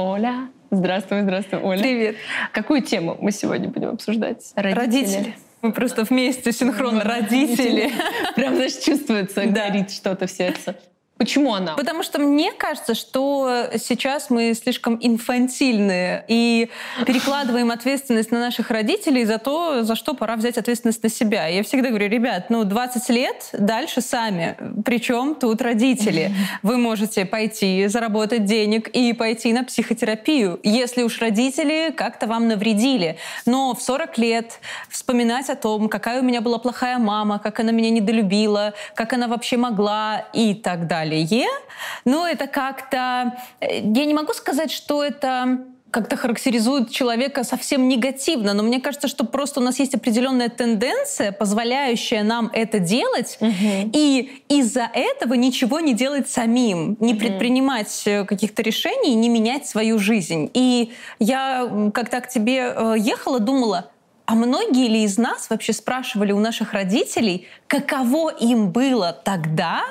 Оля. Здравствуй, здравствуй, Оля. Привет. Какую тему мы сегодня будем обсуждать? Родители. Родители. Мы просто вместе синхронно родители. Прям, знаешь, чувствуется, горит что-то в сердце. Почему она? Потому что мне кажется, что сейчас мы слишком инфантильные и перекладываем ответственность на наших родителей за то, за что пора взять ответственность на себя. Я всегда говорю, ребят, ну 20 лет, дальше сами. Причем тут родители. Вы можете пойти заработать денег и пойти на психотерапию, если уж родители как-то вам навредили. Но в 40 лет вспоминать о том, какая у меня была плохая мама, как она меня недолюбила, как она вообще могла и так далее далее. Но это как-то... Э, я не могу сказать, что это как-то характеризует человека совсем негативно, но мне кажется, что просто у нас есть определенная тенденция, позволяющая нам это делать, угу. и из-за этого ничего не делать самим, не угу. предпринимать э, каких-то решений, не менять свою жизнь. И я, когда к тебе э, ехала, думала, а многие ли из нас вообще спрашивали у наших родителей, каково им было тогда,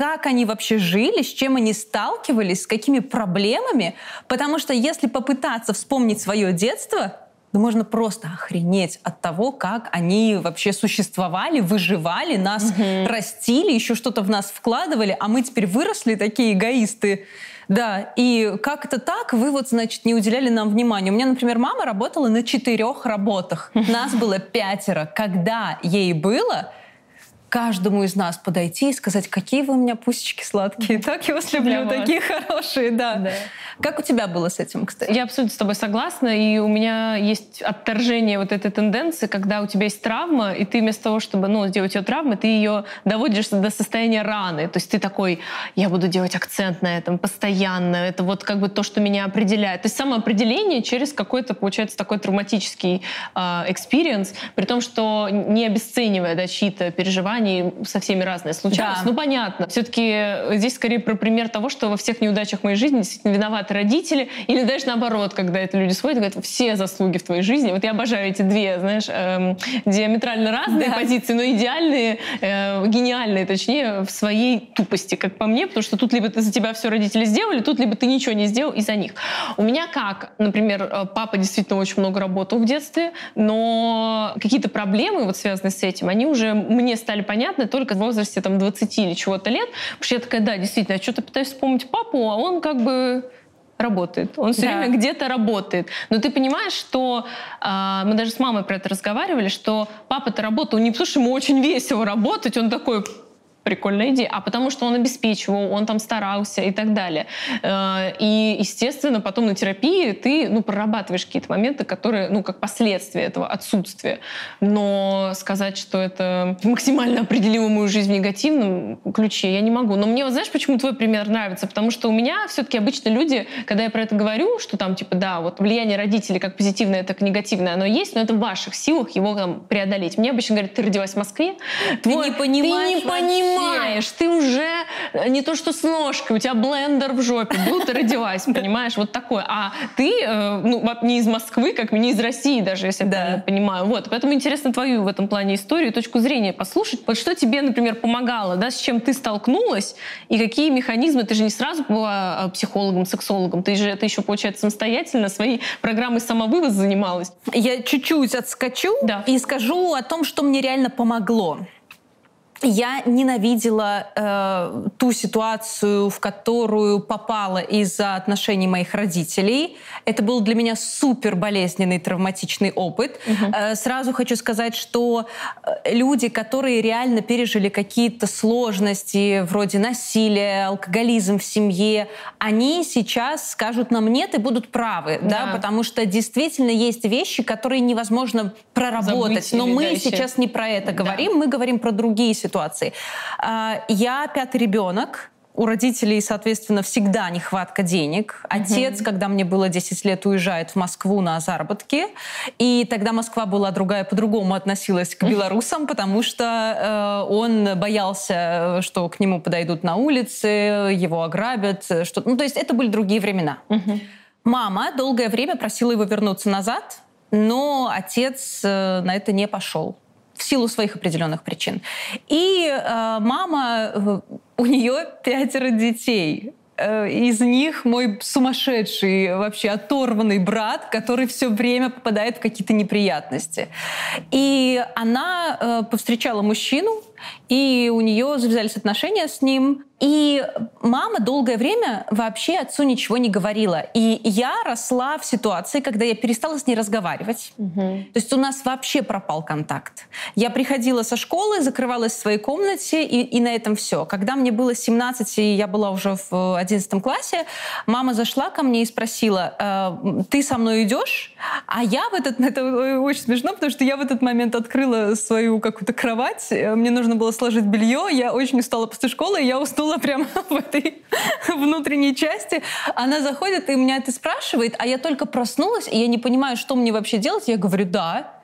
как они вообще жили, с чем они сталкивались, с какими проблемами. Потому что если попытаться вспомнить свое детство, то можно просто охренеть от того, как они вообще существовали, выживали, нас угу. растили, еще что-то в нас вкладывали, а мы теперь выросли такие эгоисты. Да, и как это так, вы вот, значит, не уделяли нам внимания. У меня, например, мама работала на четырех работах. Нас было пятеро. Когда ей было, каждому из нас подойти и сказать, какие вы у меня пусечки сладкие, так я вас люблю, такие хорошие, да. да. Как у тебя было с этим, кстати? Я абсолютно с тобой согласна, и у меня есть отторжение вот этой тенденции, когда у тебя есть травма, и ты вместо того, чтобы ну, сделать ее травмой, ты ее доводишь до состояния раны. То есть ты такой, я буду делать акцент на этом постоянно, это вот как бы то, что меня определяет. То есть самоопределение через какой-то, получается, такой травматический experience, uh, при том, что не обесценивая да, чьи-то переживания, они со всеми разные случались. Да. Ну, понятно. Все-таки здесь скорее про пример того, что во всех неудачах моей жизни действительно виноваты родители. Или даже наоборот, когда это люди сходят и говорят, все заслуги в твоей жизни. Вот я обожаю эти две, знаешь, эм, диаметрально разные да. позиции, но идеальные, э, гениальные, точнее, в своей тупости, как по мне, потому что тут либо ты за тебя все родители сделали, тут либо ты ничего не сделал из-за них. У меня как, например, э, папа действительно очень много работал в детстве, но какие-то проблемы, вот связанные с этим, они уже мне стали понятно только в возрасте там 20 или чего-то лет. Потому что я такая, да, действительно, я что-то пытаюсь вспомнить папу, а он как бы работает. Он все да. время где-то работает. Но ты понимаешь, что э, мы даже с мамой про это разговаривали, что папа-то работал не потому, что ему очень весело работать, он такой прикольная идея, а потому что он обеспечивал, он там старался и так далее. Э, и, естественно, потом на терапии ты ну, прорабатываешь какие-то моменты, которые, ну, как последствия этого отсутствия. Но сказать, что это максимально определило мою жизнь в негативном ключе, я не могу. Но мне, вот знаешь, почему твой пример нравится? Потому что у меня все-таки обычно люди, когда я про это говорю, что там, типа, да, вот влияние родителей как позитивное, так и негативное, оно есть, но это в ваших силах его там преодолеть. Мне обычно говорят, ты родилась в Москве, твой, ты не понимаешь, ты не понимаешь понимаешь, ты уже э, не то что с ножкой, у тебя блендер в жопе, был ты родилась, понимаешь, вот такое. А ты, э, ну, не из Москвы, как не из России даже, если я правильно понимаю. Вот, поэтому интересно твою в этом плане историю, точку зрения послушать. Вот что тебе, например, помогало, да, с чем ты столкнулась, и какие механизмы, ты же не сразу была э, психологом, сексологом, ты же это еще, получается, самостоятельно своей программой самовывоз занималась. Я чуть-чуть отскочу да. и скажу о том, что мне реально помогло я ненавидела э, ту ситуацию, в которую попала из-за отношений моих родителей. Это был для меня супер болезненный травматичный опыт. Угу. Э, сразу хочу сказать, что э, люди, которые реально пережили какие-то сложности вроде насилия, алкоголизм в семье, они сейчас скажут нам нет и будут правы, да, да потому что действительно есть вещи, которые невозможно проработать. Забыть Но мы да, сейчас не про это да. говорим, мы говорим про другие ситуации ситуации. А, я пятый ребенок, у родителей, соответственно, всегда нехватка денег. Отец, mm когда мне было 10 лет, уезжает в Москву на заработки. И тогда Москва была другая, по-другому относилась к белорусам, потому что э, он боялся, что к нему подойдут на улице, его ограбят. Что... Ну, то есть это были другие времена. mm Мама долгое время просила его вернуться назад, но отец э, на это не пошел в силу своих определенных причин. И э, мама, э, у нее пятеро детей. э, из них мой сумасшедший, вообще оторванный брат, который все время попадает в какие-то неприятности. И она э, повстречала мужчину, и у нее завязались отношения с ним. И мама долгое время вообще отцу ничего не говорила. И я росла в ситуации, когда я перестала с ней разговаривать. Угу. То есть у нас вообще пропал контакт. Я приходила со школы, закрывалась в своей комнате, и, и на этом все. Когда мне было 17, и я была уже в 11 классе, мама зашла ко мне и спросила, э, ты со мной идешь? А я в этот... Это очень смешно, потому что я в этот момент открыла свою какую-то кровать, мне нужно было сложить белье, я очень устала после школы, и я уснула прямо в этой внутренней части. Она заходит и меня это спрашивает, а я только проснулась, и я не понимаю, что мне вообще делать. Я говорю, да,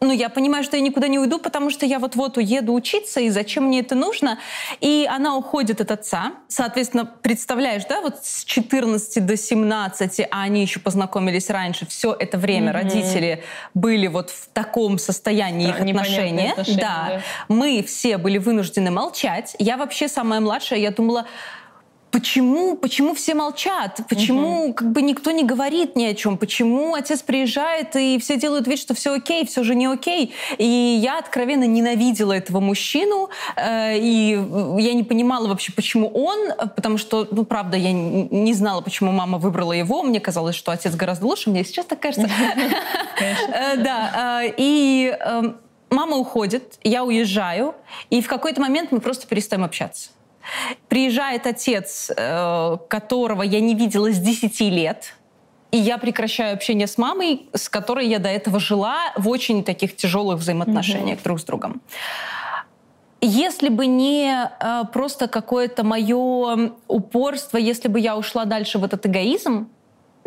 ну, я понимаю, что я никуда не уйду, потому что я вот-вот уеду учиться, и зачем мне это нужно? И она уходит от отца. Соответственно, представляешь, да, вот с 14 до 17, а они еще познакомились раньше, все это время mm-hmm. родители были вот в таком состоянии их отношения. отношения да. да. Мы все были вынуждены молчать. Я вообще самая младшая, я думала, Почему, почему все молчат? Почему угу. как бы никто не говорит ни о чем? Почему отец приезжает и все делают вид, что все окей, все же не окей? И я откровенно ненавидела этого мужчину, э, и я не понимала вообще, почему он, потому что, ну, правда, я не знала, почему мама выбрала его. Мне казалось, что отец гораздо лучше, мне сейчас так кажется. Э, да, э, и мама уходит, я уезжаю, и в какой-то момент мы просто перестаем общаться. Приезжает отец, э, которого я не видела с 10 лет, и я прекращаю общение с мамой, с которой я до этого жила в очень таких тяжелых взаимоотношениях mm-hmm. друг с другом. Если бы не э, просто какое-то мое упорство, если бы я ушла дальше в этот эгоизм,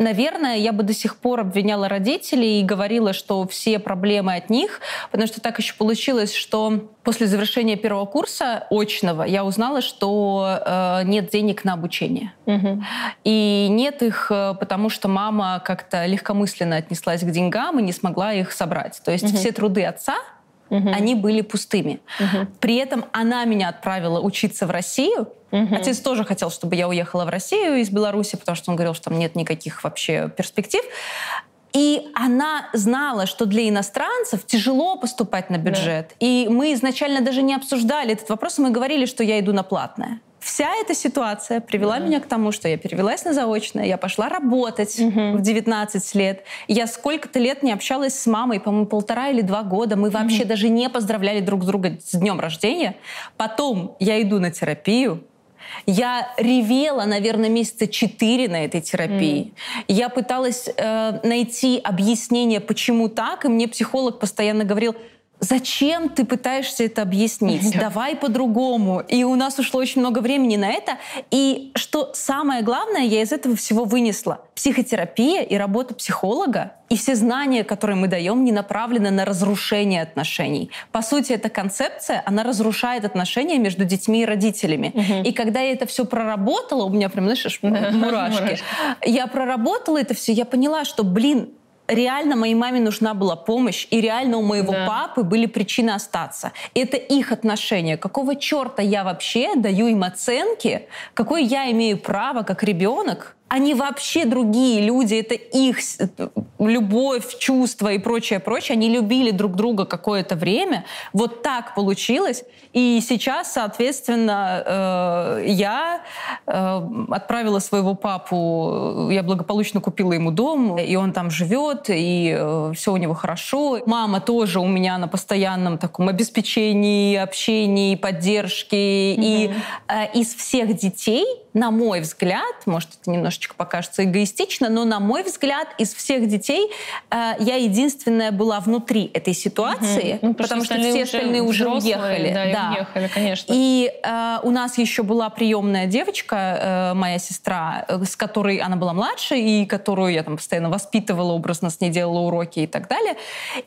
наверное, я бы до сих пор обвиняла родителей и говорила, что все проблемы от них, потому что так еще получилось, что после завершения первого курса очного я узнала, что э, нет денег на обучение. Угу. И нет их, э, потому что мама как-то легкомысленно отнеслась к деньгам и не смогла их собрать. То есть угу. все труды отца угу. они были пустыми. Угу. При этом она меня отправила учиться в Россию. Угу. Отец тоже хотел, чтобы я уехала в Россию из Беларуси, потому что он говорил, что там нет никаких вообще перспектив. И она знала, что для иностранцев тяжело поступать на бюджет. Да. И мы изначально даже не обсуждали этот вопрос, мы говорили, что я иду на платное вся эта ситуация привела mm-hmm. меня к тому, что я перевелась на заочное, я пошла работать mm-hmm. в 19 лет. Я сколько-то лет не общалась с мамой, по-моему, полтора или два года. Мы mm-hmm. вообще даже не поздравляли друг друга с днем рождения. Потом я иду на терапию, я ревела, наверное, месяца четыре на этой терапии. Mm. Я пыталась э, найти объяснение, почему так, и мне психолог постоянно говорил, зачем ты пытаешься это объяснить? Давай по-другому. И у нас ушло очень много времени на это. И что самое главное, я из этого всего вынесла. Психотерапия и работа психолога и все знания, которые мы даем, не направлены на разрушение отношений. По сути, эта концепция, она разрушает отношения между детьми и родителями. Угу. И когда я это все проработала, у меня прям, знаешь, мурашки. Я проработала это все, я поняла, что, блин, реально моей маме нужна была помощь, и реально у моего да. папы были причины остаться. Это их отношения. Какого черта я вообще даю им оценки? Какое я имею право как ребенок они вообще другие люди, это их любовь, чувства и прочее, прочее. Они любили друг друга какое-то время. Вот так получилось. И сейчас, соответственно, э, я э, отправила своего папу, я благополучно купила ему дом, и он там живет, и э, все у него хорошо. Мама тоже у меня на постоянном таком обеспечении, общении, поддержке. Mm-hmm. И из всех детей на мой взгляд, может, это немножечко покажется эгоистично, но на мой взгляд, из всех детей э, я единственная была внутри этой ситуации, угу. ну, потому что все остальные уже уехали. Да, да. уехали, конечно. И э, у нас еще была приемная девочка, э, моя сестра, э, с которой она была младше, и которую я там постоянно воспитывала, образно с ней делала уроки и так далее.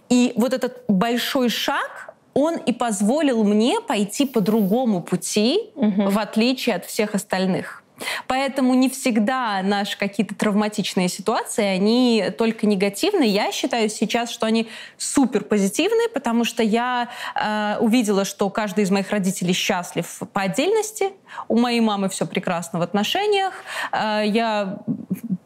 И вот этот большой шаг, он и позволил мне пойти по другому пути, угу. в отличие от всех остальных. Поэтому не всегда наши какие-то травматичные ситуации, они только негативные. Я считаю сейчас, что они супер позитивные, потому что я э, увидела, что каждый из моих родителей счастлив по отдельности. У моей мамы все прекрасно в отношениях. Э, я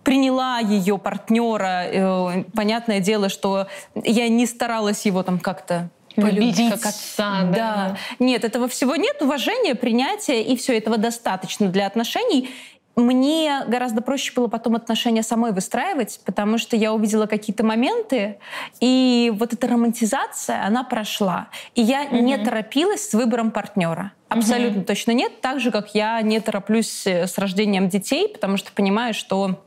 приняла ее партнера. Э, понятное дело, что я не старалась его там как-то полюбить, как отца. Да. да. Нет, этого всего нет. Уважения, принятия, и все этого достаточно для отношений. Мне гораздо проще было потом отношения самой выстраивать, потому что я увидела какие-то моменты, и вот эта романтизация, она прошла. И я угу. не торопилась с выбором партнера. Абсолютно угу. точно нет. Так же, как я не тороплюсь э, с рождением детей, потому что понимаю, что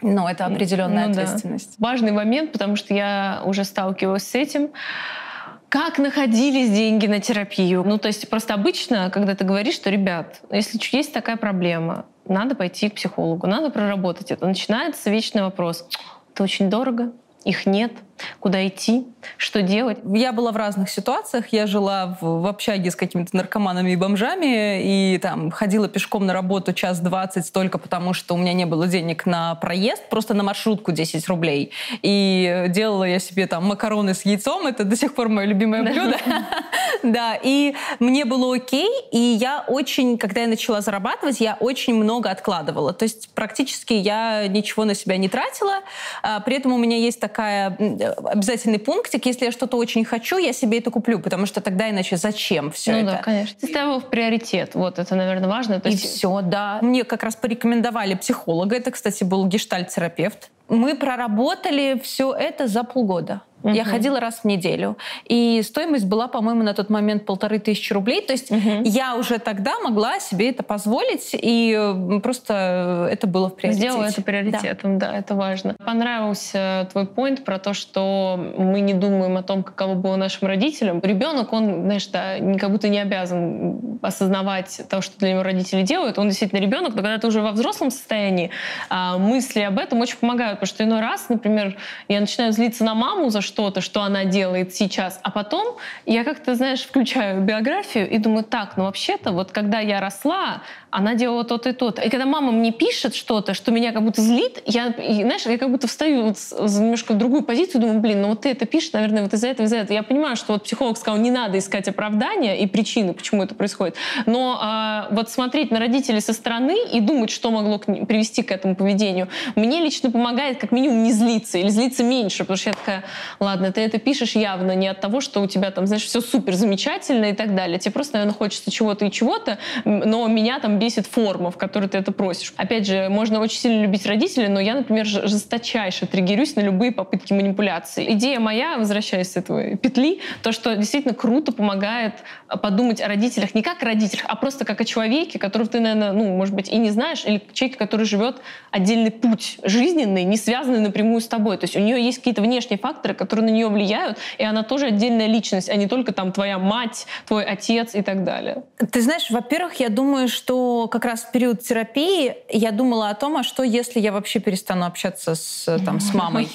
ну, это определенная ну, ответственность. Да. Важный момент, потому что я уже сталкивалась с этим. Как находились деньги на терапию? Ну, то есть просто обычно, когда ты говоришь, что, ребят, если есть такая проблема, надо пойти к психологу, надо проработать это. Начинается вечный вопрос. Это очень дорого, их нет, куда идти, что делать. Я была в разных ситуациях. Я жила в, в общаге с какими-то наркоманами и бомжами, и там ходила пешком на работу час двадцать только потому, что у меня не было денег на проезд, просто на маршрутку 10 рублей. И делала я себе там макароны с яйцом, это до сих пор мое любимое блюдо. Да, и мне было окей, и я очень, когда я начала зарабатывать, я очень много откладывала. То есть практически я ничего на себя не тратила. А при этом у меня есть такая обязательный пунктик. Если я что-то очень хочу, я себе это куплю, потому что тогда иначе зачем все ну это? Ну да, конечно. Ты ставил в приоритет. Вот это, наверное, важно. То есть... И все, да. Мне как раз порекомендовали психолога. Это, кстати, был гештальт-терапевт. Мы проработали все это за полгода. Угу. Я ходила раз в неделю. И стоимость была, по-моему, на тот момент полторы тысячи рублей. То есть угу. я уже тогда могла себе это позволить, и просто это было в приоритете. Сделала это приоритетом, да. да, это важно. Понравился твой поинт про то, что мы не думаем о том, каково было нашим родителям. Ребенок, он, знаешь, да, как будто не обязан осознавать то, что для него родители делают. Он действительно ребенок, но когда ты уже во взрослом состоянии, а, мысли об этом очень помогают. Потому что иной раз, например, я начинаю злиться на маму за что что-то, что она делает сейчас, а потом я как-то, знаешь, включаю биографию и думаю, так, ну вообще-то вот когда я росла, она делала то-то и то-то. И когда мама мне пишет что-то, что меня как будто злит, я, знаешь, я как будто встаю вот немножко в другую позицию, думаю, блин, ну вот ты это пишешь, наверное, вот из-за этого, из-за этого. Я понимаю, что вот психолог сказал, не надо искать оправдания и причины, почему это происходит. Но а, вот смотреть на родителей со стороны и думать, что могло к, привести к этому поведению, мне лично помогает как минимум не злиться или злиться меньше, потому что я такая, ладно, ты это пишешь явно не от того, что у тебя там, знаешь, все супер замечательно и так далее. Тебе просто, наверное, хочется чего-то и чего-то, но меня там бесит форма, в которой ты это просишь. Опять же, можно очень сильно любить родителей, но я, например, жесточайше триггерюсь на любые попытки манипуляции. Идея моя, возвращаясь с этого петли, то, что действительно круто помогает подумать о родителях не как о родителях, а просто как о человеке, которого ты, наверное, ну, может быть, и не знаешь, или человеке, который живет отдельный путь жизненный, не связанный напрямую с тобой. То есть у нее есть какие-то внешние факторы, которые на нее влияют, и она тоже отдельная личность, а не только там твоя мать, твой отец и так далее. Ты знаешь, во-первых, я думаю, что как раз в период терапии я думала о том, а что если я вообще перестану общаться с, там, с мамой?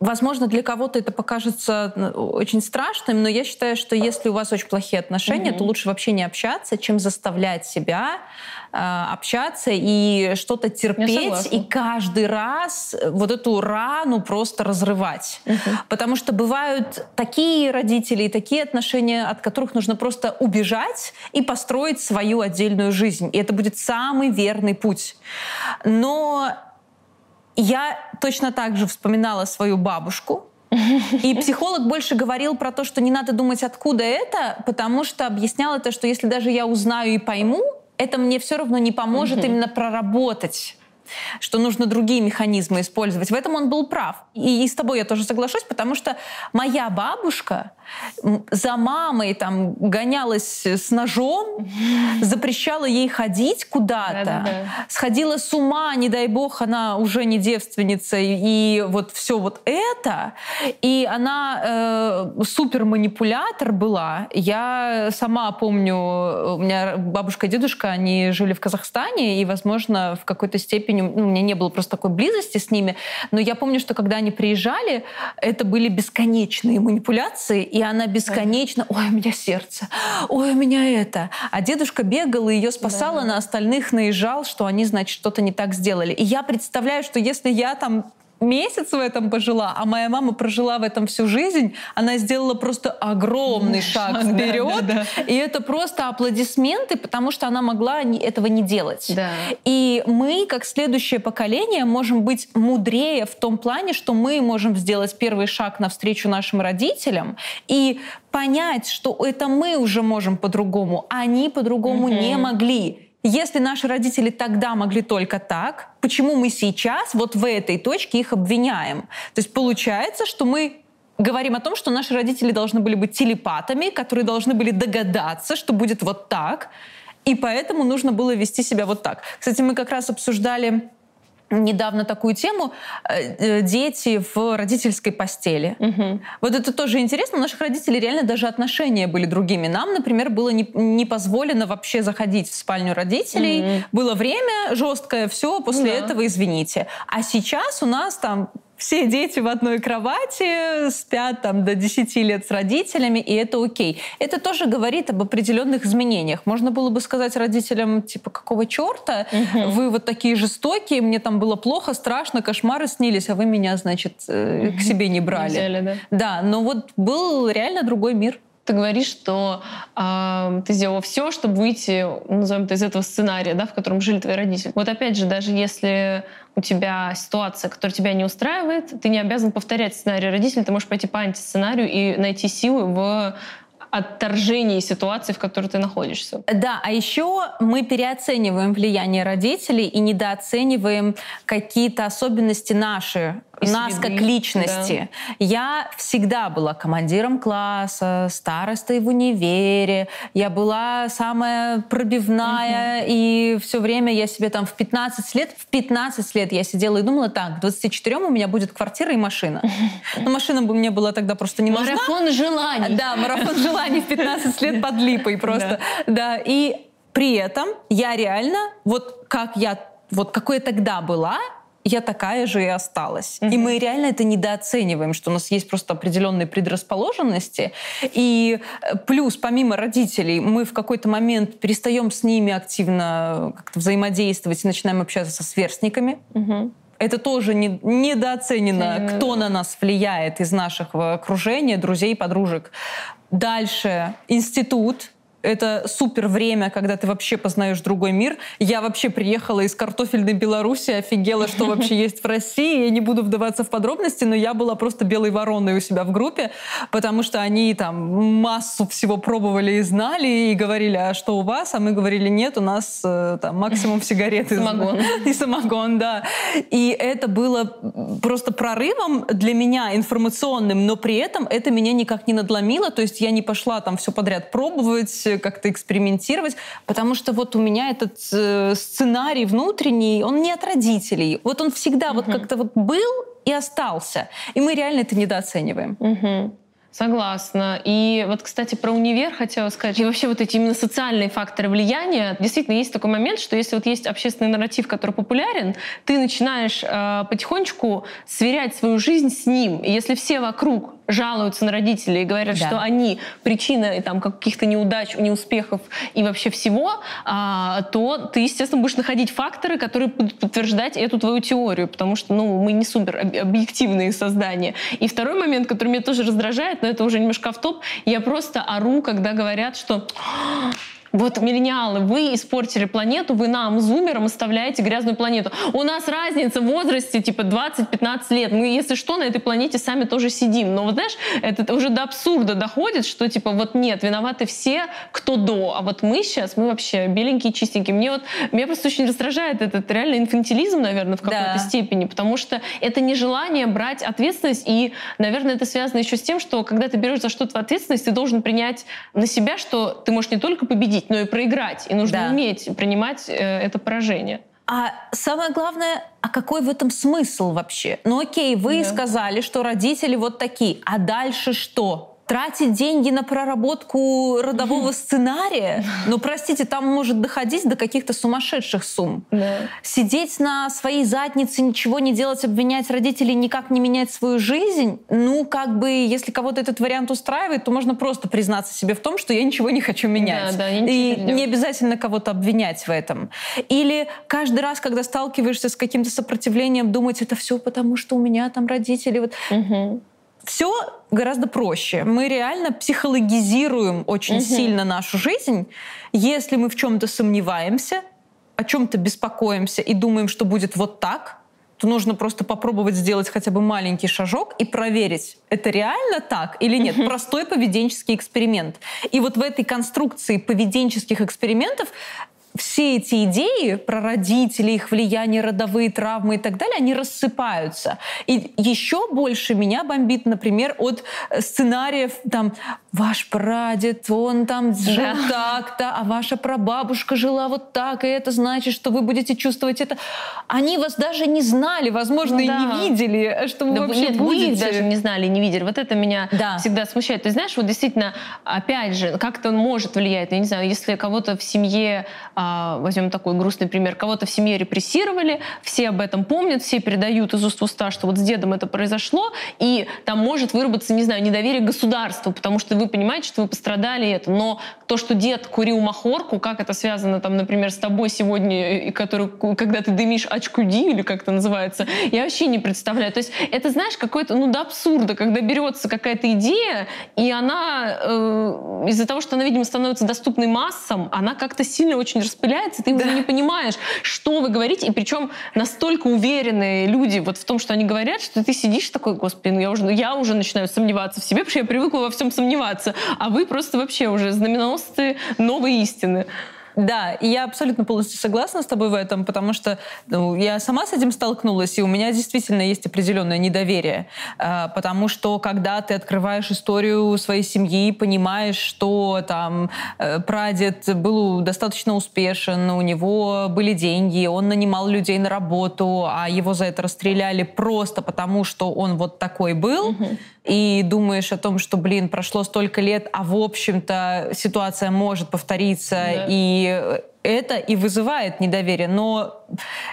Возможно, для кого-то это покажется ну, очень страшным, но я считаю, что если у вас очень плохие отношения, mm-hmm. то лучше вообще не общаться, чем заставлять себя э, общаться и что-то терпеть, и каждый раз вот эту рану просто разрывать. Mm-hmm. Потому что бывают такие родители и такие отношения, от которых нужно просто убежать и построить свою отдельную жизнь. И это будет самый верный путь. Но я точно так же вспоминала свою бабушку, и психолог больше говорил про то, что не надо думать, откуда это, потому что объяснял это, что если даже я узнаю и пойму, это мне все равно не поможет именно проработать что нужно другие механизмы использовать. В этом он был прав. И, и с тобой я тоже соглашусь, потому что моя бабушка за мамой там гонялась с ножом, запрещала ей ходить куда-то, да, да, да. сходила с ума, не дай бог, она уже не девственница, и вот все вот это. И она э, супер манипулятор была. Я сама помню, у меня бабушка и дедушка, они жили в Казахстане, и, возможно, в какой-то степени ну, у меня не было просто такой близости с ними, но я помню, что когда они приезжали, это были бесконечные манипуляции, И она бесконечно, ой, у меня сердце, ой, у меня это. А дедушка бегал и ее спасал, да. на остальных наезжал, что они, значит, что-то не так сделали. И я представляю, что если я там месяц в этом пожила, а моя мама прожила в этом всю жизнь, она сделала просто огромный шаг, шаг вперед. Да, да, да. И это просто аплодисменты, потому что она могла этого не делать. Да. И мы, как следующее поколение, можем быть мудрее в том плане, что мы можем сделать первый шаг навстречу нашим родителям и понять, что это мы уже можем по-другому, а они по-другому угу. не могли. Если наши родители тогда могли только так, почему мы сейчас вот в этой точке их обвиняем? То есть получается, что мы говорим о том, что наши родители должны были быть телепатами, которые должны были догадаться, что будет вот так, и поэтому нужно было вести себя вот так. Кстати, мы как раз обсуждали недавно такую тему э, э, дети в родительской постели. Угу. Вот это тоже интересно. У наших родителей реально даже отношения были другими. Нам, например, было не, не позволено вообще заходить в спальню родителей. Угу. Было время жесткое, все, после да. этого извините. А сейчас у нас там все дети в одной кровати, спят там до 10 лет с родителями, и это окей. Это тоже говорит об определенных изменениях. Можно было бы сказать родителям, типа, какого черта? Угу. Вы вот такие жестокие, мне там было плохо, страшно, кошмары снились, а вы меня, значит, угу. к себе не брали. Взяли, да? да, но вот был реально другой мир ты говоришь, что э, ты сделала все, чтобы выйти, назовем это, из этого сценария, да, в котором жили твои родители. Вот опять же, даже если у тебя ситуация, которая тебя не устраивает, ты не обязан повторять сценарий родителей, ты можешь пойти по антисценарию и найти силы в отторжении ситуации, в которой ты находишься. Да, а еще мы переоцениваем влияние родителей и недооцениваем какие-то особенности наши и нас среды, как личности. Да. Я всегда была командиром класса, старостой в универе, я была самая пробивная, угу. и все время я себе там в 15 лет, в 15 лет я сидела и думала, так, к 24 у меня будет квартира и машина. Но машина бы мне была тогда просто не нужна. Марафон желаний. Да, марафон желаний в 15 лет под липой просто. Да, и при этом я реально, вот как я, вот какой я тогда была, я такая же и осталась. Угу. И мы реально это недооцениваем, что у нас есть просто определенные предрасположенности. И э, плюс, помимо родителей, мы в какой-то момент перестаем с ними активно как-то взаимодействовать и начинаем общаться со сверстниками. Угу. Это тоже не, недооценено, кто на нас влияет из нашего окружения, друзей, подружек. Дальше институт, это супер время, когда ты вообще познаешь другой мир. Я вообще приехала из картофельной Беларуси, офигела, что вообще есть в России. Я не буду вдаваться в подробности, но я была просто белой вороной у себя в группе, потому что они там массу всего пробовали и знали, и говорили, а что у вас? А мы говорили, нет, у нас э, там максимум сигареты. Самогон. И самогон, да. И это было просто прорывом для меня информационным, но при этом это меня никак не надломило, то есть я не пошла там все подряд пробовать, как-то экспериментировать, потому что вот у меня этот э, сценарий внутренний, он не от родителей. Вот он всегда угу. вот как-то вот был и остался. И мы реально это недооцениваем. Угу. Согласна. И вот, кстати, про универ хотела сказать. И вообще вот эти именно социальные факторы влияния. Действительно, есть такой момент, что если вот есть общественный нарратив, который популярен, ты начинаешь э, потихонечку сверять свою жизнь с ним. И если все вокруг жалуются на родителей и говорят, да. что они причина там, каких-то неудач, неуспехов и вообще всего, а, то ты, естественно, будешь находить факторы, которые будут подтверждать эту твою теорию, потому что ну, мы не супер объективные создания. И второй момент, который меня тоже раздражает, но это уже немножко в топ, я просто ору, когда говорят, что вот, миллениалы, вы испортили планету, вы нам, зумерам, оставляете грязную планету. У нас разница в возрасте, типа, 20-15 лет. Мы, если что, на этой планете сами тоже сидим. Но, вот знаешь, это уже до абсурда доходит, что, типа, вот нет, виноваты все, кто до. А вот мы сейчас, мы вообще беленькие, чистенькие. Мне вот, меня просто очень раздражает этот реально инфантилизм, наверное, в какой-то да. степени, потому что это нежелание брать ответственность, и, наверное, это связано еще с тем, что когда ты берешь за что-то ответственность, ты должен принять на себя, что ты можешь не только победить, победить, но и проиграть. И нужно да. уметь принимать э, это поражение. А самое главное, а какой в этом смысл вообще? Ну окей, вы да. сказали, что родители вот такие, а дальше что? Тратить деньги на проработку родового сценария, ну, простите, там может доходить до каких-то сумасшедших сумм. Да. Сидеть на своей заднице, ничего не делать, обвинять родителей, никак не менять свою жизнь, ну, как бы, если кого-то этот вариант устраивает, то можно просто признаться себе в том, что я ничего не хочу менять. Да, да, И не, не обязательно кого-то обвинять в этом. Или каждый раз, когда сталкиваешься с каким-то сопротивлением, думать, это все потому, что у меня там родители. Вот. Угу все гораздо проще. Мы реально психологизируем очень угу. сильно нашу жизнь, если мы в чем-то сомневаемся, о чем-то беспокоимся и думаем, что будет вот так, то нужно просто попробовать сделать хотя бы маленький шажок и проверить, это реально так или нет. Простой поведенческий эксперимент. И вот в этой конструкции поведенческих экспериментов все эти идеи про родителей, их влияние, родовые травмы и так далее, они рассыпаются. И еще больше меня бомбит, например, от сценариев там «Ваш прадед, он там жил да. так-то, а ваша прабабушка жила вот так, и это значит, что вы будете чувствовать это». Они вас даже не знали, возможно, ну, и да. не видели, что вы да, вообще нет, будете. Их даже не знали, не видели. Вот это меня да. всегда смущает. Ты знаешь, вот действительно, опять же, как-то он может влиять. Я не знаю, если кого-то в семье а, возьмем такой грустный пример, кого-то в семье репрессировали, все об этом помнят, все передают из уст в уста, что вот с дедом это произошло, и там может выработаться, не знаю, недоверие государству, потому что вы понимаете, что вы пострадали это. Но то, что дед курил махорку, как это связано, там, например, с тобой сегодня, и который, когда ты дымишь очкуди, или как это называется, я вообще не представляю. То есть это, знаешь, какой-то, ну, до абсурда, когда берется какая-то идея, и она э, из-за того, что она, видимо, становится доступной массам, она как-то сильно очень распыляется, ты да. уже не понимаешь, что вы говорите, и причем настолько уверенные люди вот в том, что они говорят, что ты сидишь такой, господи, ну я уже, я уже начинаю сомневаться в себе, потому что я привыкла во всем сомневаться, а вы просто вообще уже знаменосцы новой истины. Да, и я абсолютно полностью согласна с тобой в этом, потому что ну, я сама с этим столкнулась, и у меня действительно есть определенное недоверие, э, потому что когда ты открываешь историю своей семьи, понимаешь, что там э, прадед был достаточно успешен, у него были деньги, он нанимал людей на работу, а его за это расстреляли просто потому, что он вот такой был, угу. и думаешь о том, что, блин, прошло столько лет, а в общем-то ситуация может повториться, да. и you это и вызывает недоверие. Но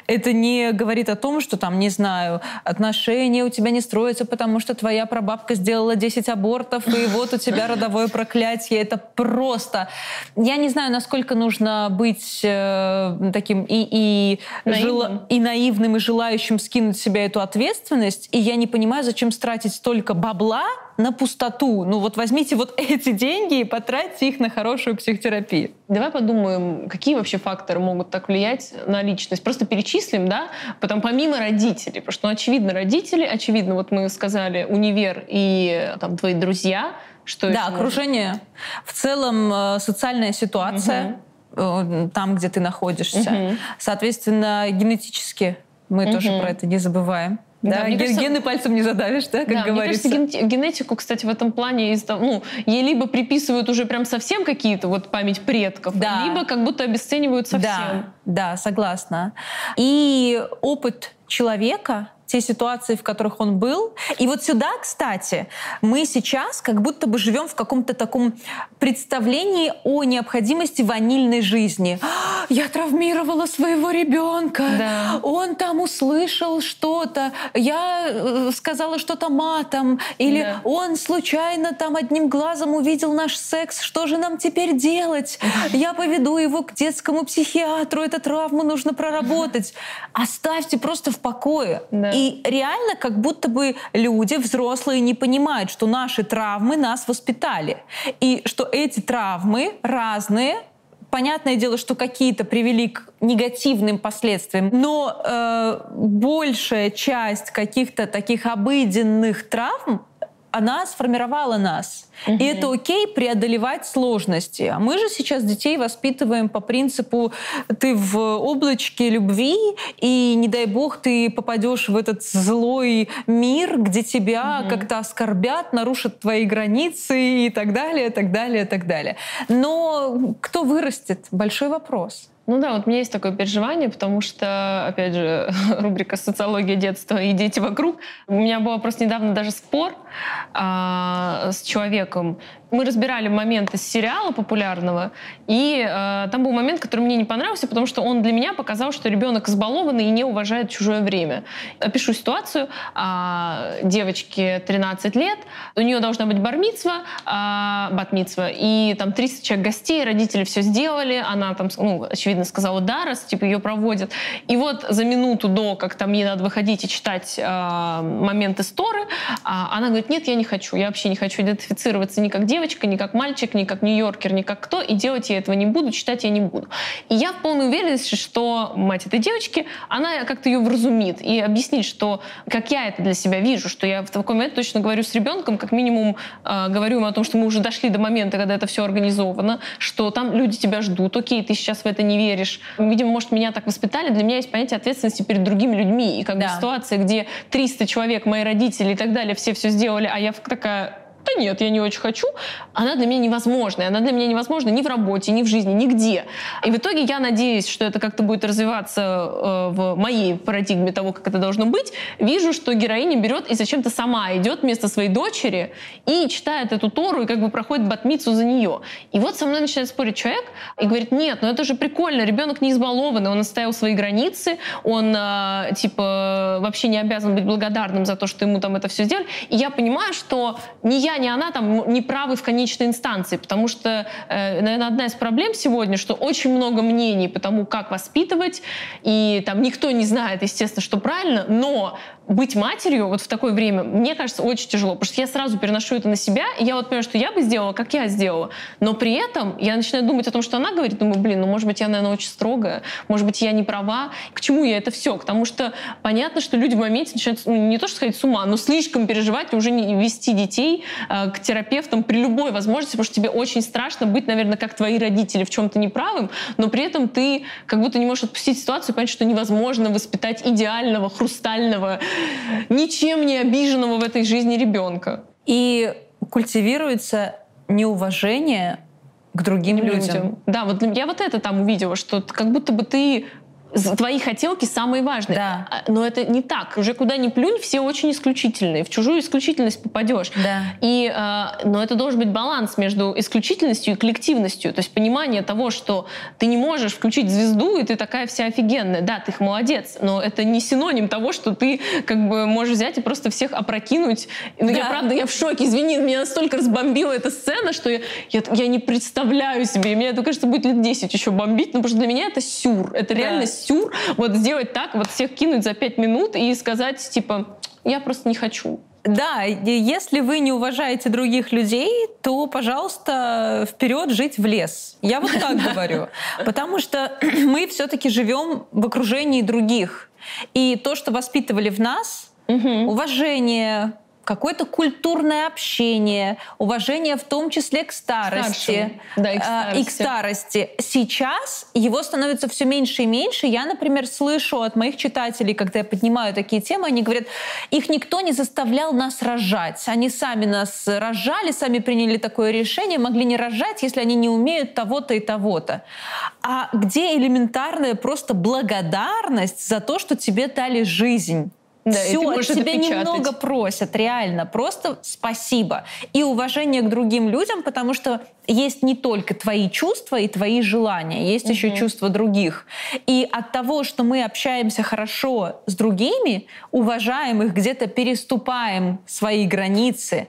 это не говорит о том, что там, не знаю, отношения у тебя не строятся, потому что твоя прабабка сделала 10 абортов, и вот у тебя родовое проклятие. Это просто... Я не знаю, насколько нужно быть э, таким и, и, наивным. Жел... и наивным, и желающим скинуть себя эту ответственность. И я не понимаю, зачем тратить столько бабла на пустоту. Ну вот возьмите вот эти деньги и потратьте их на хорошую психотерапию. Давай подумаем, какие вообще факторы могут так влиять на личность просто перечислим, да, потом помимо родителей, потому что, ну, очевидно, родители, очевидно, вот мы сказали, универ и там твои друзья, что Да, окружение. Может? В целом э, социальная ситуация, угу. там, где ты находишься. Угу. Соответственно, генетически мы угу. тоже про это не забываем. Да, да ген, кажется, гены пальцем не задавишь, да, как да, говорится. Мне кажется, генетику, кстати, в этом плане, из, ну, ей либо приписывают уже прям совсем какие-то вот память предков, да. либо как будто обесценивают совсем. Да, да, согласна. И опыт человека те ситуации, в которых он был. И вот сюда, кстати, мы сейчас как будто бы живем в каком-то таком представлении о необходимости ванильной жизни. Я травмировала своего ребенка, да. он там услышал что-то, я э, сказала что-то матом, или да. он случайно там одним глазом увидел наш секс, что же нам теперь делать? Я поведу его к детскому психиатру, эту травму нужно проработать. Оставьте просто в покое. Да. И реально как будто бы люди, взрослые, не понимают, что наши травмы нас воспитали. И что эти травмы разные, понятное дело, что какие-то привели к негативным последствиям, но э, большая часть каких-то таких обыденных травм она сформировала нас. Угу. И это окей преодолевать сложности. А мы же сейчас детей воспитываем по принципу ты в облачке любви, и не дай бог ты попадешь в этот злой мир, где тебя угу. как-то оскорбят, нарушат твои границы и так далее, так далее, так далее. Но кто вырастет? Большой вопрос. Ну да, вот у меня есть такое переживание, потому что, опять же, рубрика «Социология детства и дети вокруг». У меня был просто недавно даже спор а, с человеком, мы разбирали момент из сериала популярного, и э, там был момент, который мне не понравился, потому что он для меня показал, что ребенок избалованный и не уважает чужое время. Опишу ситуацию. А, девочке 13 лет, у нее должна быть бармицва, а, батмицва, и там 30 человек гостей, родители все сделали, она там, ну, очевидно, сказала да, раз типа ее проводят. И вот за минуту до, как там ей надо выходить и читать э, моменты сторы, а, она говорит, нет, я не хочу, я вообще не хочу идентифицироваться ни как девочка, ни как мальчик, ни как нью-йоркер, ни как кто, и делать я этого не буду, читать я не буду. И я в полной уверенности, что мать этой девочки, она как-то ее вразумит и объяснит, что как я это для себя вижу, что я в такой момент точно говорю с ребенком, как минимум э, говорю ему о том, что мы уже дошли до момента, когда это все организовано, что там люди тебя ждут, окей, ты сейчас в это не веришь. Видимо, может, меня так воспитали, для меня есть понятие ответственности перед другими людьми. И как да. бы ситуация, где 300 человек, мои родители и так далее, все все сделали, а я такая да нет, я не очень хочу, она для меня невозможная. Она для меня невозможна ни в работе, ни в жизни, нигде. И в итоге я надеюсь, что это как-то будет развиваться э, в моей парадигме того, как это должно быть. Вижу, что героиня берет и зачем-то сама идет вместо своей дочери и читает эту Тору и как бы проходит батмицу за нее. И вот со мной начинает спорить человек и говорит, нет, ну это же прикольно, ребенок не избалованный, он оставил свои границы, он э, типа вообще не обязан быть благодарным за то, что ему там это все сделали. И я понимаю, что не я не она там не правы в конечной инстанции, потому что, э, наверное, одна из проблем сегодня, что очень много мнений по тому, как воспитывать, и там никто не знает, естественно, что правильно, но быть матерью вот в такое время, мне кажется, очень тяжело, потому что я сразу переношу это на себя, и я вот понимаю, что я бы сделала, как я сделала, но при этом я начинаю думать о том, что она говорит, думаю, блин, ну, может быть, я, наверное, очень строгая, может быть, я не права. К чему я это все? Потому что понятно, что люди в моменте начинают, ну, не то что сказать с ума, но слишком переживать уже не вести детей э, к терапевтам при любой возможности, потому что тебе очень страшно быть, наверное, как твои родители в чем-то неправым, но при этом ты как будто не можешь отпустить ситуацию понять, что невозможно воспитать идеального, хрустального, ничем не обиженного в этой жизни ребенка. И культивируется неуважение к другим людям. людям. Да, вот я вот это там увидела, что как будто бы ты твои хотелки самые важные. Да. А, но это не так. Уже куда ни плюнь, все очень исключительные. В чужую исключительность попадешь. Да. И, э, но это должен быть баланс между исключительностью и коллективностью. То есть понимание того, что ты не можешь включить звезду, и ты такая вся офигенная. Да, ты молодец, но это не синоним того, что ты как бы можешь взять и просто всех опрокинуть. Но да. я правда, я в шоке. Извини, меня настолько разбомбила эта сцена, что я, я, я не представляю себе. Меня это, кажется, будет лет 10 еще бомбить, но потому что для меня это сюр. Это да. реально сюр, вот сделать так, вот всех кинуть за пять минут и сказать, типа, я просто не хочу. Да, если вы не уважаете других людей, то, пожалуйста, вперед жить в лес. Я вот так говорю. Потому что мы все-таки живем в окружении других. И то, что воспитывали в нас, уважение, какое-то культурное общение, уважение в том числе к старости, да, и, к старости. и к старости. Сейчас его становится все меньше и меньше. Я, например, слышу от моих читателей, когда я поднимаю такие темы, они говорят, их никто не заставлял нас рожать. Они сами нас рожали, сами приняли такое решение, могли не рожать, если они не умеют того-то и того-то. А где элементарная просто благодарность за то, что тебе дали жизнь? Да, Все, тебя немного просят, реально. Просто спасибо. И уважение к другим людям, потому что есть не только твои чувства и твои желания, есть угу. еще чувства других. И от того, что мы общаемся хорошо с другими, уважаем их, где-то переступаем свои границы,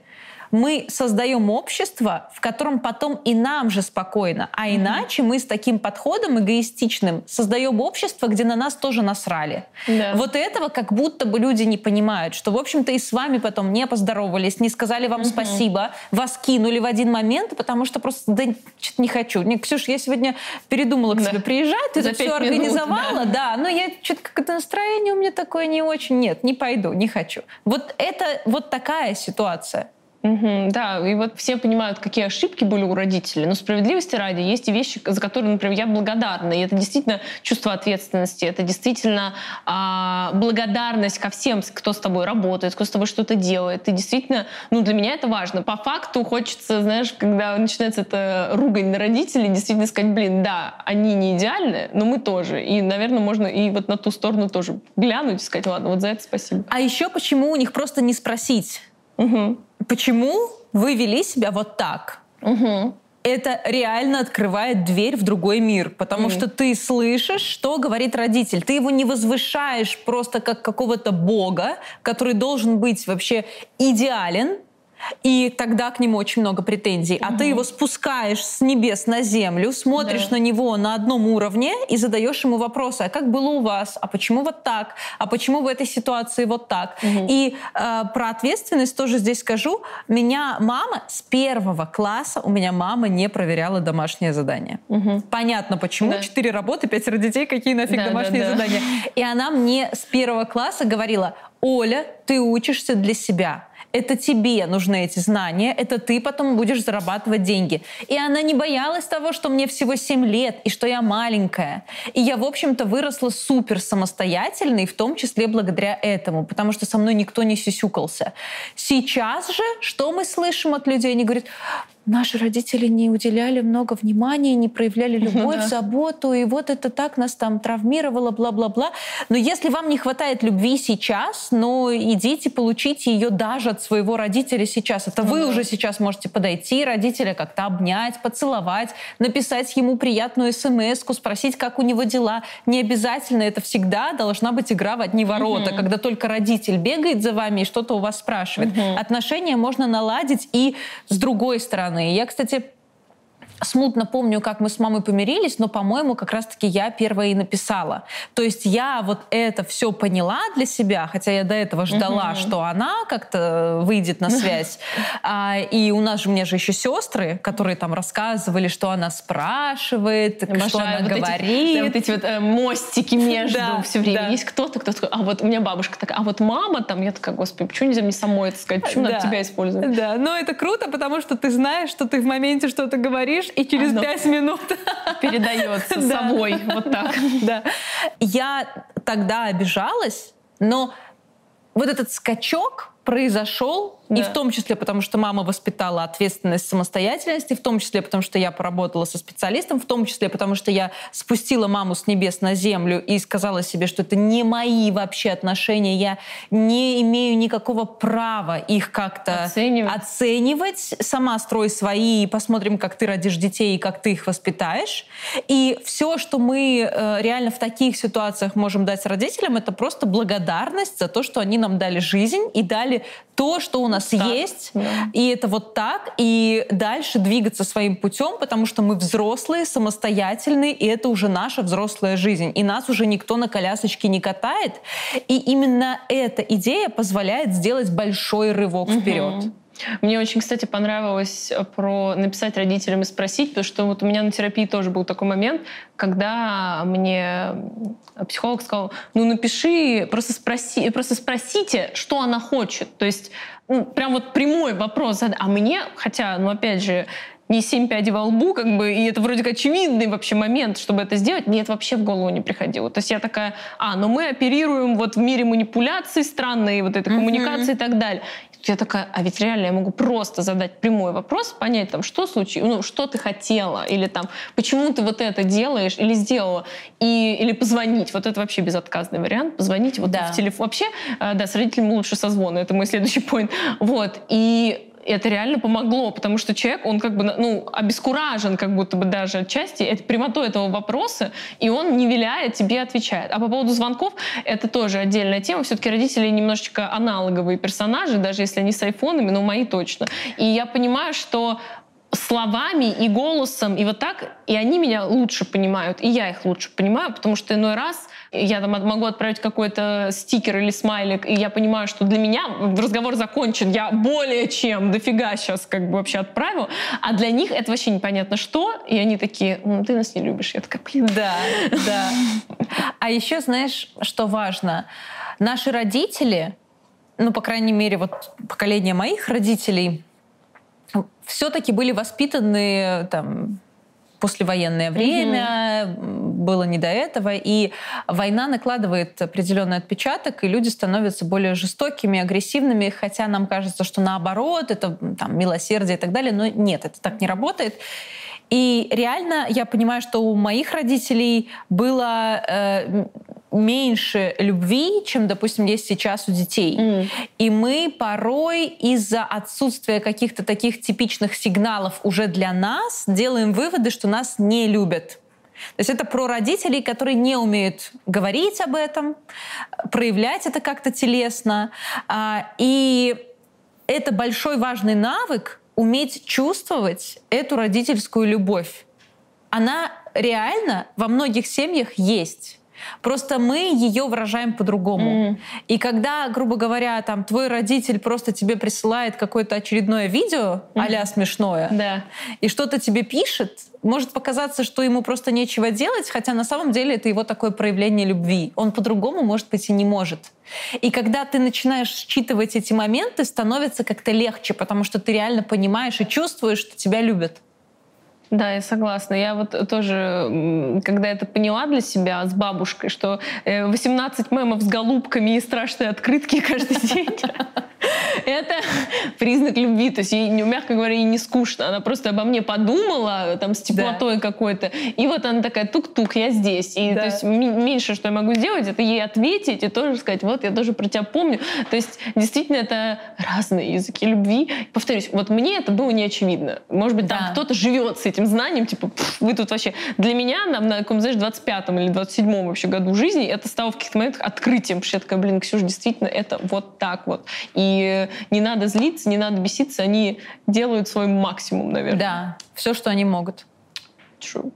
мы создаем общество, в котором потом и нам же спокойно. А иначе мы с таким подходом эгоистичным создаем общество, где на нас тоже насрали. Да. Вот этого как будто бы люди не понимают, что, в общем-то, и с вами потом не поздоровались, не сказали вам угу. спасибо, вас кинули в один момент, потому что просто, да, что-то не хочу. Не, Ксюш, я сегодня передумала к да. тебе приезжать, ты За это все организовала, да. да, но я что-то как-то настроение у меня такое не очень. Нет, не пойду, не хочу. Вот это вот такая ситуация. Угу, да, и вот все понимают, какие ошибки были у родителей, но справедливости ради есть и вещи, за которые, например, я благодарна. И это действительно чувство ответственности, это действительно а, благодарность ко всем, кто с тобой работает, кто с тобой что-то делает. И действительно, ну, для меня это важно. По факту хочется, знаешь, когда начинается эта ругань на родителей, действительно сказать, блин, да, они не идеальны, но мы тоже. И, наверное, можно и вот на ту сторону тоже глянуть и сказать, ладно, вот за это спасибо. А еще почему у них просто не спросить? Угу. Почему вы вели себя вот так? Угу. Это реально открывает дверь в другой мир, потому mm. что ты слышишь, что говорит родитель. Ты его не возвышаешь просто как какого-то бога, который должен быть вообще идеален, и тогда к нему очень много претензий. А угу. ты его спускаешь с небес на землю, смотришь да. на него на одном уровне и задаешь ему вопросы: а как было у вас? А почему вот так? А почему в этой ситуации вот так? Угу. И э, про ответственность тоже здесь скажу. Меня мама с первого класса у меня мама не проверяла домашнее задание. Угу. Понятно, почему. Да. Четыре работы, пятеро детей, какие нафиг да, домашние да, да. задания. И она мне с первого класса говорила: Оля, ты учишься для себя это тебе нужны эти знания, это ты потом будешь зарабатывать деньги. И она не боялась того, что мне всего 7 лет, и что я маленькая. И я, в общем-то, выросла супер самостоятельной, в том числе благодаря этому, потому что со мной никто не сисюкался. Сейчас же, что мы слышим от людей? Они говорят, наши родители не уделяли много внимания, не проявляли любовь, ну, заботу, и вот это так нас там травмировало, бла-бла-бла. Но если вам не хватает любви сейчас, ну идите получите ее даже от своего родителя сейчас. Это вы да. уже сейчас можете подойти родителя как-то обнять, поцеловать, написать ему приятную смс спросить, как у него дела. Не обязательно, это всегда должна быть игра в одни ворота, угу. когда только родитель бегает за вами и что-то у вас спрашивает. Угу. Отношения можно наладить и с другой стороны стороны. Я, кстати, смутно помню, как мы с мамой помирились, но, по-моему, как раз-таки я первая и написала. То есть я вот это все поняла для себя, хотя я до этого ждала, угу. что она как-то выйдет на связь. А, и у нас же, у меня же еще сестры, которые там рассказывали, что она спрашивает, Обожаю что она вот говорит. Эти, да, вот эти вот э, мостики между да, все время. Да. Есть кто-то, кто такой, а вот у меня бабушка такая, а вот мама там, я такая, господи, почему нельзя мне самой это сказать, почему да. надо тебя использовать? Да, но это круто, потому что ты знаешь, что ты в моменте что-то говоришь, говоришь, и через Оно пять минут передается собой. Вот так. Да. Я тогда обижалась, но вот этот скачок произошел да. И в том числе потому, что мама воспитала ответственность, самостоятельность, и в том числе потому, что я поработала со специалистом, в том числе потому, что я спустила маму с небес на землю и сказала себе, что это не мои вообще отношения, я не имею никакого права их как-то оценивать. оценивать. Сама строй свои, и посмотрим, как ты родишь детей и как ты их воспитаешь. И все, что мы э, реально в таких ситуациях можем дать родителям, это просто благодарность за то, что они нам дали жизнь и дали то, что у нас так. есть, да. и это вот так, и дальше двигаться своим путем, потому что мы взрослые, самостоятельные, и это уже наша взрослая жизнь, и нас уже никто на колясочке не катает, и именно эта идея позволяет сделать большой рывок угу. вперед. Мне очень, кстати, понравилось э, про написать родителям и спросить, потому что вот у меня на терапии тоже был такой момент, когда мне психолог сказал, ну напиши, просто спроси, просто спросите, что она хочет. То есть ну, прям вот прямой вопрос. А мне, хотя, ну опять же, не семь пядей во лбу, как бы, и это вроде как очевидный вообще момент, чтобы это сделать, мне это вообще в голову не приходило. То есть я такая, а, ну мы оперируем вот в мире манипуляций странной, вот этой mm-hmm. коммуникации и так далее я такая, а ведь реально я могу просто задать прямой вопрос, понять там, что случилось, ну, что ты хотела, или там, почему ты вот это делаешь или сделала, и, или позвонить. Вот это вообще безотказный вариант. Позвонить вот да. в телефон. Вообще, э, да, с родителями лучше созвоны, это мой следующий point. Вот. И это реально помогло, потому что человек, он как бы, ну, обескуражен как будто бы даже отчасти это прямотой этого вопроса, и он, не виляя, тебе отвечает. А по поводу звонков, это тоже отдельная тема. Все-таки родители немножечко аналоговые персонажи, даже если они с айфонами, но мои точно. И я понимаю, что словами и голосом, и вот так, и они меня лучше понимают, и я их лучше понимаю, потому что иной раз я там могу отправить какой-то стикер или смайлик, и я понимаю, что для меня разговор закончен, я более чем дофига сейчас как бы вообще отправил, а для них это вообще непонятно что, и они такие, ну, ты нас не любишь. Я такая, блин. Да, да. А еще знаешь, что важно? Наши родители, ну, по крайней мере, вот поколение моих родителей — все-таки были воспитаны там послевоенное время, mm-hmm. Было не до этого, и война накладывает определенный отпечаток, и люди становятся более жестокими, агрессивными, хотя нам кажется, что наоборот, это там милосердие и так далее, но нет, это так не работает. И реально я понимаю, что у моих родителей было э, меньше любви, чем, допустим, есть сейчас у детей. Mm. И мы порой из-за отсутствия каких-то таких типичных сигналов уже для нас делаем выводы, что нас не любят. То есть это про родителей, которые не умеют говорить об этом, проявлять это как-то телесно. А, и это большой важный навык уметь чувствовать эту родительскую любовь. Она реально во многих семьях есть. Просто мы ее выражаем по-другому. Mm. И когда, грубо говоря, там твой родитель просто тебе присылает какое-то очередное видео, mm. а смешное, да. и что-то тебе пишет, может показаться, что ему просто нечего делать, хотя на самом деле это его такое проявление любви. Он по-другому, может быть, и не может. И когда ты начинаешь считывать эти моменты, становится как-то легче, потому что ты реально понимаешь и чувствуешь, что тебя любят. Да, я согласна. Я вот тоже, когда это поняла для себя с бабушкой, что 18 э, мемов с голубками и страшные открытки каждый день, это признак любви. То есть ей, мягко говоря, ей не скучно. Она просто обо мне подумала там с теплотой да. какой-то. И вот она такая, тук-тук, я здесь. И да. то есть меньше, что я могу сделать, это ей ответить и тоже сказать, вот я тоже про тебя помню. То есть действительно это разные языки любви. Повторюсь, вот мне это было не очевидно. Может быть, да. там кто-то живет с этим знанием, типа, вы тут вообще... Для меня на, на каком, знаешь, 25-м или 27-м вообще году жизни это стало в каких-то моментах открытием, потому что я такая, блин, Ксюша, действительно, это вот так вот. И не надо злиться, не надо беситься, они делают свой максимум, наверное. Да, все, что они могут. True.